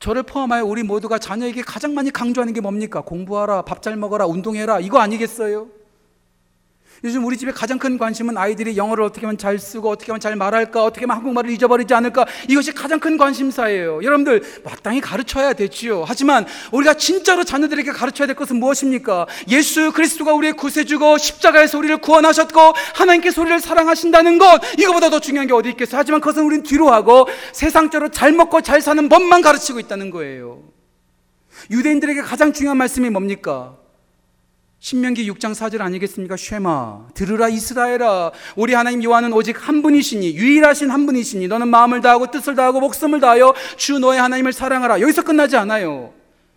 저를 포함하여 우리 모두가 자녀에게 가장 많이 강조하는 게 뭡니까? 공부하라, 밥 잘 먹어라, 운동해라. 이거 아니겠어요? 요즘 우리 집에 가장 큰 관심은 아이들이 영어를 어떻게 하면 잘 쓰고 어떻게 하면 잘 말할까 어떻게 하면 한국말을 잊어버리지 않을까 이것이 가장 큰 관심사예요. 여러분들 마땅히 가르쳐야 되지요. 하지만 우리가 진짜로 자녀들에게 가르쳐야 될 것은 무엇입니까? 예수 그리스도가 우리의 구세주고 십자가에서 우리를 구원하셨고 하나님께서 우리를 사랑하신다는 것 이거보다 더 중요한 게 어디 있겠어요? 하지만 그것은 우리는 뒤로 하고 세상적으로 잘 먹고 잘 사는 법만 가르치고 있다는 거예요. 유대인들에게 가장 중요한 말씀이 뭡니까? 신명기 6장 4절 아니겠습니까? 쉐마 들으라 이스라엘아 우리 하나님 여호와는 오직 한 분이시니 유일하신 한 분이시니 너는 마음을 다하고 뜻을 다하고 목숨을 다하여 주 너의 하나님을 사랑하라. 여기서 끝나지 않아요.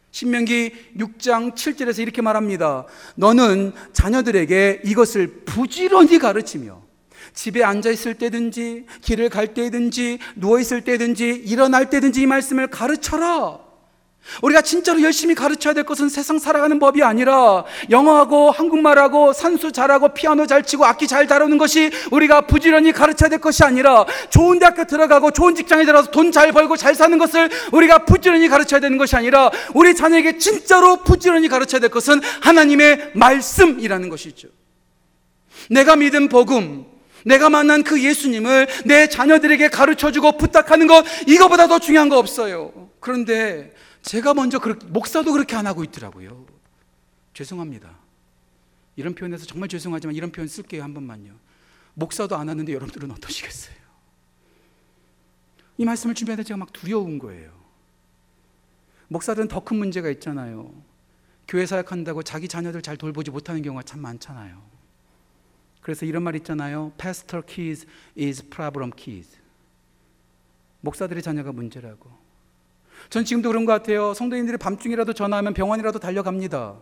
신명기 6장 7절에서 이렇게 말합니다. 너는 자녀들에게 이것을 부지런히 가르치며 집에 앉아 있을 때든지 길을 갈 때든지 누워 있을 때든지 일어날 때든지 이 말씀을 가르쳐라 우리가 진짜로 열심히 가르쳐야 될 것은 세상 살아가는 법이 아니라 영어하고 한국말하고 산수 잘하고 피아노 잘 치고 악기 잘 다루는 것이 우리가 부지런히 가르쳐야 될 것이 아니라 좋은 대학교 들어가고 좋은 직장에 들어서 돈 잘 벌고 잘 사는 것을 우리가 부지런히 가르쳐야 되는 것이 아니라 우리 자녀에게 진짜로 부지런히 가르쳐야 될 것은 하나님의 말씀이라는 것이죠. 내가 믿은 복음, 내가 만난 그 예수님을 내 자녀들에게 가르쳐 주고 부탁하는 것 이거보다 더 중요한 거 없어요. 그런데 제가 먼저 그렇게, 목사도 그렇게 안 하고 있더라고요. 죄송합니다. 이런 표현에서 정말 죄송하지만 이런 표현 쓸게요. 한 번만요. 목사도 안 하는데 여러분들은 어떠시겠어요? 이 말씀을 준비할 때 제가 막 두려운 거예요. 목사들은 더 큰 문제가 있잖아요. 교회 사역한다고 자기 자녀들 잘 돌보지 못하는 경우가 참 많잖아요. 그래서 이런 말 있잖아요. Pastor kids is problem kids. 목사들의 자녀가 문제라고. 전 지금도 그런 것 같아요. 성도님들이 밤중이라도 전화하면 병원이라도 달려갑니다.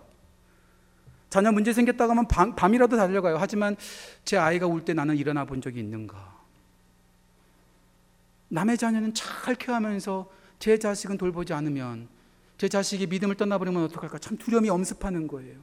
자녀 문제 생겼다고 하면 밤, 밤이라도 달려가요. 하지만 제 아이가 울 때 나는 일어나 본 적이 있는가? 남의 자녀는 잘 케어하면서 제 자식은 돌보지 않으면 제 자식이 믿음을 떠나버리면 어떡할까? 참 두려움이 엄습하는 거예요.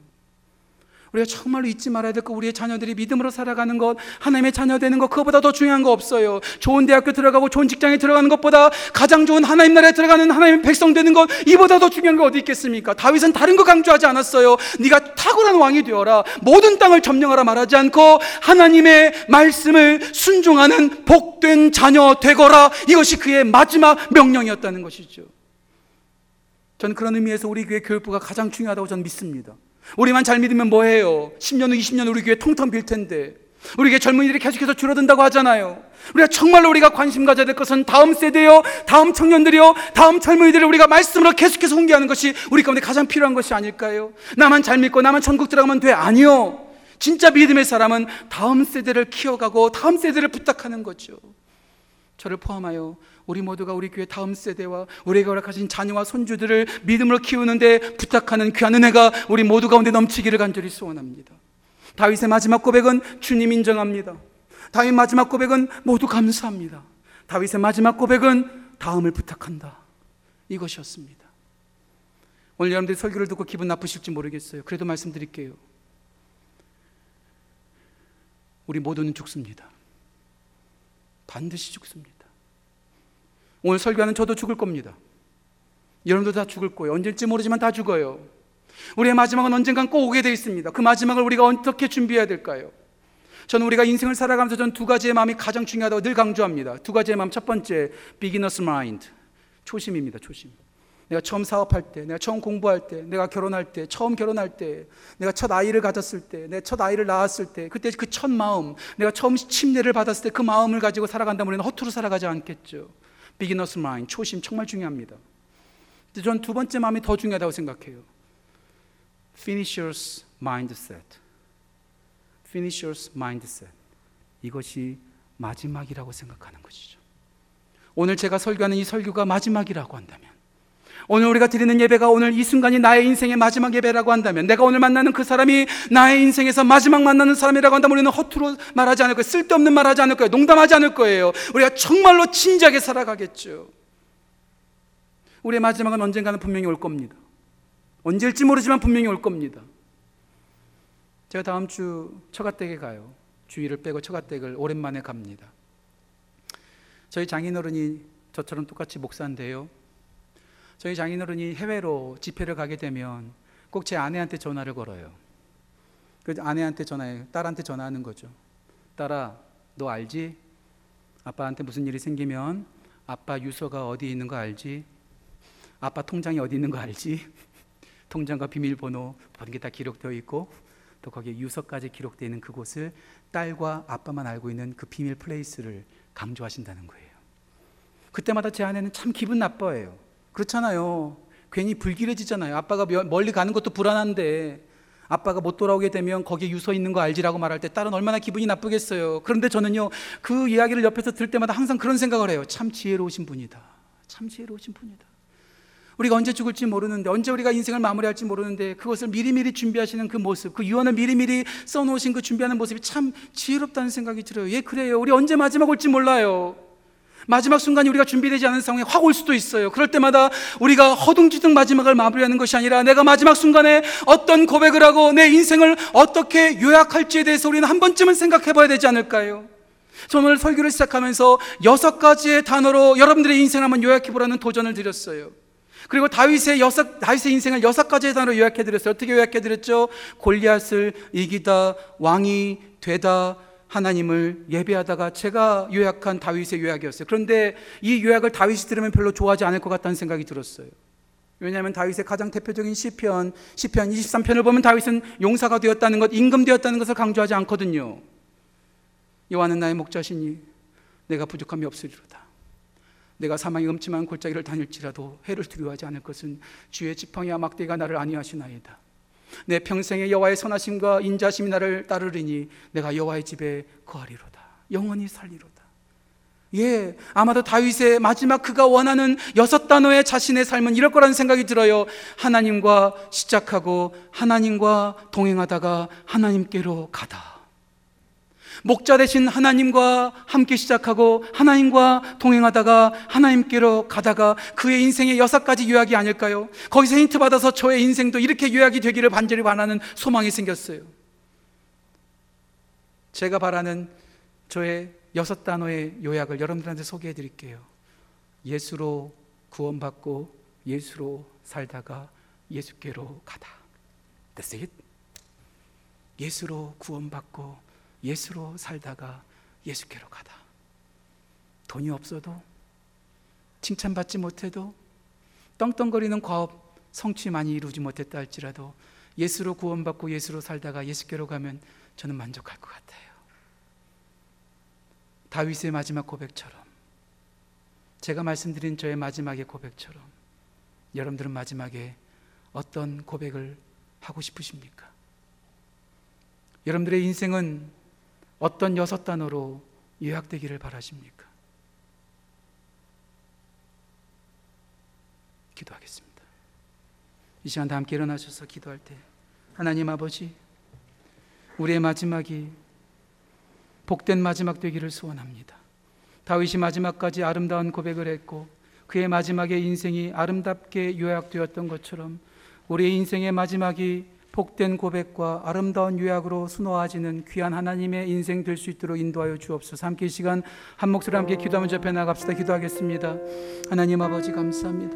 우리가 정말로 잊지 말아야 될 거 우리의 자녀들이 믿음으로 살아가는 것 하나님의 자녀 되는 것 그거보다 더 중요한 거 없어요. 좋은 대학교 들어가고 좋은 직장에 들어가는 것보다 가장 좋은 하나님 나라에 들어가는 하나님의 백성 되는 것 이보다 더 중요한 게 어디 있겠습니까? 다윗은 다른 거 강조하지 않았어요. 네가 탁월한 왕이 되어라. 모든 땅을 점령하라 말하지 않고 하나님의 말씀을 순종하는 복된 자녀 되거라. 이것이 그의 마지막 명령이었다는 것이죠. 저는 그런 의미에서 우리 교회 교육부가 가장 중요하다고 저는 믿습니다 우리만 잘 믿으면 뭐해요? 10년 후 20년 우리 교회 통통 빌 텐데. 우리 교회 젊은이들이 계속해서 줄어든다고 하잖아요. 우리가 정말로 우리가 관심 가져야 될 것은 다음 세대요? 다음 청년들이요? 다음 젊은이들을 우리가 말씀으로 계속해서 홍보하는 것이 우리 가운데 가장 필요한 것이 아닐까요? 나만 잘 믿고 나만 천국 들어가면 돼? 아니요. 진짜 믿음의 사람은 다음 세대를 키워가고 다음 세대를 부탁하는 거죠. 저를 포함하여 우리 모두가 우리 교회 다음 세대와 우리가 허락하신 자녀와 손주들을 믿음으로 키우는데 부탁하는 귀한 은혜가 우리 모두 가운데 넘치기를 간절히 소원합니다. 다윗의 마지막 고백은 주님 인정합니다. 다윗 마지막 고백은 모두 감사합니다. 다윗의 마지막 고백은 다음을 부탁한다. 이것이었습니다. 오늘 여러분들이 설교를 듣고 기분 나쁘실지 모르겠어요. 그래도 말씀드릴게요. 우리 모두는 죽습니다. 반드시 죽습니다. 오늘 설교하는 저도 죽을 겁니다. 여러분도 다 죽을 거예요. 언제일지 모르지만 다 죽어요. 우리의 마지막은 언젠간 꼭 오게 되어 있습니다. 그 마지막을 우리가 어떻게 준비해야 될까요? 저는 우리가 인생을 살아가면서 저는 두 가지의 마음이 가장 중요하다고 늘 강조합니다. 두 가지의 마음. 첫 번째, beginner's mind. 초심입니다, 초심. 내가 처음 사업할 때, 내가 처음 공부할 때, 내가 결혼할 때, 처음 결혼할 때, 내가 첫 아이를 가졌을 때, 내 첫 아이를 낳았을 때, 그때 그 첫 마음, 내가 처음 침례를 받았을 때 그 마음을 가지고 살아간다면 우리는 허투루 살아가지 않겠죠. Beginner's mind, 초심 정말 중요합니다. 저는 두 번째 마음이 더 중요하다고 생각해요. finisher's mindset. finisher's mindset. 이것이 마지막이라고 생각하는 것이죠. 오늘 제가 설교하는 이 설교가 마지막이라고 한다면 오늘 우리가 드리는 예배가 오늘 이 순간이 나의 인생의 마지막 예배라고 한다면 내가 오늘 만나는 그 사람이 나의 인생에서 마지막 만나는 사람이라고 한다면 우리는 허투루 말하지 않을 거예요. 쓸데없는 말하지 않을 거예요. 농담하지 않을 거예요. 우리가 정말로 진지하게 살아가겠죠. 우리의 마지막은 언젠가는 분명히 올 겁니다. 언제일지 모르지만 분명히 올 겁니다. 제가 다음 주 처가댁에 가요. 주일을 빼고 처가댁을 오랜만에 갑니다. 저희 장인어른이 저처럼 똑같이 목사인데요. 저희 장인어른이 해외로 집회를 가게 되면 꼭 제 아내한테 전화를 걸어요. 그 아내한테 전화해 딸한테 전화하는 거죠. 딸아, 너 알지? 아빠한테 무슨 일이 생기면 아빠 유서가 어디 있는 거 알지? 아빠 통장이 어디 있는 거 알지? 통장과 비밀번호 모든 게 다 기록되어 있고 또 거기에 유서까지 기록되어 있는 그곳을 딸과 아빠만 알고 있는 그 비밀 플레이스를 강조하신다는 거예요. 그때마다 제 아내는 참 기분 나빠해요. 그렇잖아요. 괜히 불길해지잖아요. 아빠가 멀리 가는 것도 불안한데 아빠가 못 돌아오게 되면 거기에 유서 있는 거 알지라고 말할 때 딸은 얼마나 기분이 나쁘겠어요. 그런데 저는요, 그 이야기를 옆에서 들을 때마다 항상 그런 생각을 해요. 참 지혜로우신 분이다. 참 지혜로우신 분이다. 우리가 언제 죽을지 모르는데, 언제 우리가 인생을 마무리할지 모르는데, 그것을 미리미리 준비하시는 그 모습, 그 유언을 미리미리 써놓으신 그 준비하는 모습이 참 지혜롭다는 생각이 들어요. 예, 그래요. 우리 언제 마지막 올지 몰라요. 마지막 순간이 우리가 준비되지 않은 상황에 확올 수도 있어요. 그럴 때마다 우리가 허둥지둥 마지막을 마무리하는 것이 아니라 내가 마지막 순간에 어떤 고백을 하고 내 인생을 어떻게 요약할지에 대해서 우리는 한 번쯤은 생각해 봐야 되지 않을까요? 저는 오늘 설교를 시작하면서 여섯 가지의 단어로 여러분들의 인생을 한번 요약해 보라는 도전을 드렸어요. 그리고 다윗의 여섯 다윗의 인생을 여섯 가지의 단어로 요약해 드렸어요. 어떻게 요약해 드렸죠? 골리앗을 이기다, 왕이 되다, 하나님을 예배하다가 제가 요약한 다윗의 요약이었어요. 그런데 이 요약을 다윗이 들으면 별로 좋아하지 않을 것 같다는 생각이 들었어요. 왜냐하면 다윗의 가장 대표적인 시편, 시편 23편을 보면 다윗은 용사가 되었다는 것, 임금되었다는 것을 강조하지 않거든요. 여호와는 나의 목자시니 내가 부족함이 없으리로다. 내가 사망의 음침한 골짜기를 다닐지라도 해를 두려워하지 않을 것은 주의 지팡이와 막대가 나를 안위하시나이다. 내 평생의 여호와의 선하심과 인자심이 나를 따르리니 내가 여호와의 집에 거하리로다. 영원히 살리로다. 예, 아마도 다윗의 마지막 그가 원하는 여섯 단어의 자신의 삶은 이럴 거라는 생각이 들어요. 하나님과 시작하고 하나님과 동행하다가 하나님께로 가다. 목자 대신 하나님과 함께 시작하고 하나님과 동행하다가 하나님께로 가다가 그의 인생의 여섯 가지 요약이 아닐까요? 거기서 힌트 받아서 저의 인생도 이렇게 요약이 되기를 반절히 바라는 소망이 생겼어요. 제가 바라는 저의 여섯 단어의 요약을 여러분들한테 소개해 드릴게요. 예수로 구원받고 예수로 살다가 예수께로 가다. That's it. 예수로 구원받고 예수로 살다가 예수께로 가다. 돈이 없어도 칭찬받지 못해도 떵떵거리는 과업 성취 많이 이루지 못했다 할지라도 예수로 구원받고 예수로 살다가 예수께로 가면 저는 만족할 것 같아요. 다윗의 마지막 고백처럼 제가 말씀드린 저의 마지막의 고백처럼 여러분들은 마지막에 어떤 고백을 하고 싶으십니까? 여러분들의 인생은 어떤 여섯 단어로 요약되기를 바라십니까? 기도하겠습니다. 이 시간 다 함께 일어나셔서 기도할 때 하나님 아버지 우리의 마지막이 복된 마지막 되기를 소원합니다. 다윗이 마지막까지 아름다운 고백을 했고 그의 마지막의 인생이 아름답게 요약되었던 것처럼 우리의 인생의 마지막이 복된 고백과 아름다운 요약으로 수놓아지는 귀한 하나님의 인생 될 수 있도록 인도하여 주옵소서. 함께 이 시간 한 목소리 함께 기도하며 접해 나갑시다. 기도하겠습니다. 하나님 아버지 감사합니다.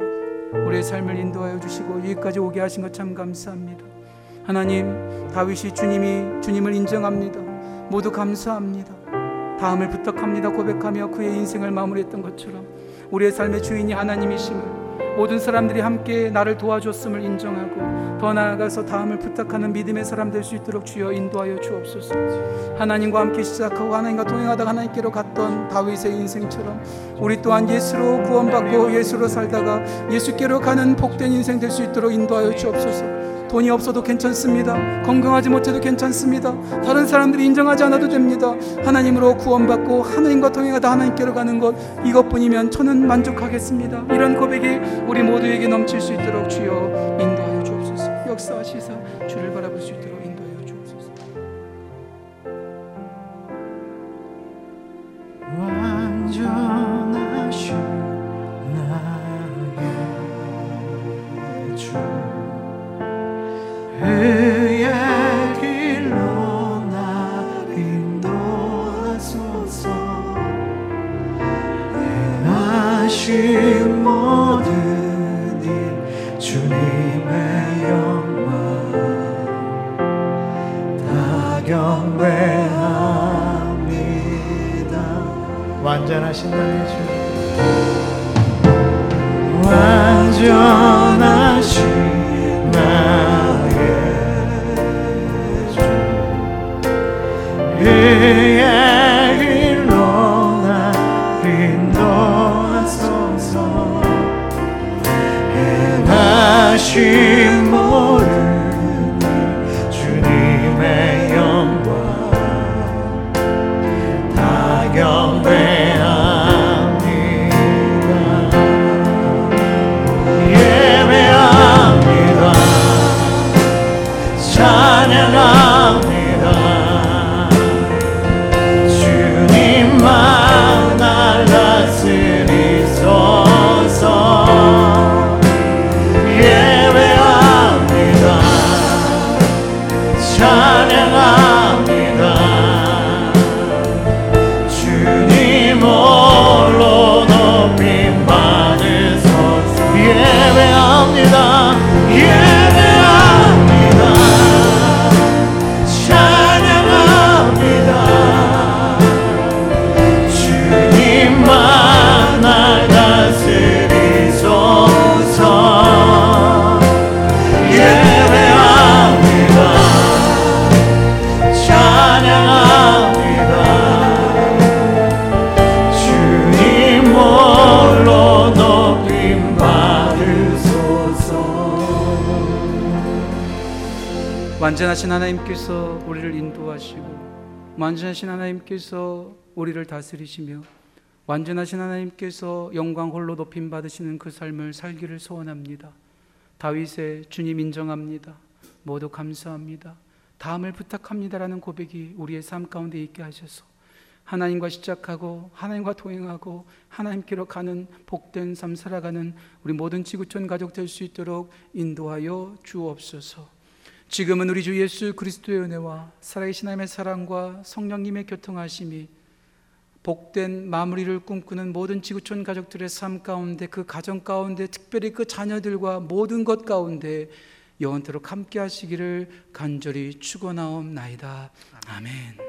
우리의 삶을 인도하여 주시고 여기까지 오게 하신 것 참 감사합니다. 하나님 다윗이 주님이 주님을 인정합니다. 모두 감사합니다. 다음을 부탁합니다. 고백하며 그의 인생을 마무리했던 것처럼 우리의 삶의 주인이 하나님이심을 모든 사람들이 함께 나를 도와줬음을 인정하고 더 나아가서 다음을 부탁하는 믿음의 사람 될 수 있도록 주여 인도하여 주옵소서. 하나님과 함께 시작하고 하나님과 동행하다가 하나님께로 갔던 다윗의 인생처럼 우리 또한 예수로 구원받고 예수로 살다가 예수께로 가는 복된 인생 될 수 있도록 인도하여 주옵소서. 돈이 없어도 괜찮습니다. 건강하지 못해도 괜찮습니다. 다른 사람들이 인정하지 않아도 됩니다. 하나님으로 구원받고 하나님과 동행하다 하나님께로 가는 것 이것뿐이면 저는 만족하겠습니다. 이런 고백이 우리 모두에게 넘칠 수 있도록 주여 하나님께서 우리를 다스리시며 완전하신 하나님께서 영광 홀로 높임 받으시는 그 삶을 살기를 소원합니다. 다윗의 주님 인정합니다. 모두 감사합니다. 다음을 부탁합니다라는 고백이 우리의 삶 가운데 있게 하셔서 하나님과 시작하고 하나님과 동행하고 하나님께로 가는 복된 삶 살아가는 우리 모든 지구촌 가족 될 수 있도록 인도하여 주옵소서. 지금은 우리 주 예수 그리스도의 은혜와 살아계신 하나님의 사랑과 성령님의 교통하심이 복된 마무리를 꿈꾸는 모든 지구촌 가족들의 삶 가운데 그 가정 가운데 특별히 그 자녀들과 모든 것 가운데 영원토록 함께 하시기를 간절히 축원하옵나이다. 아멘.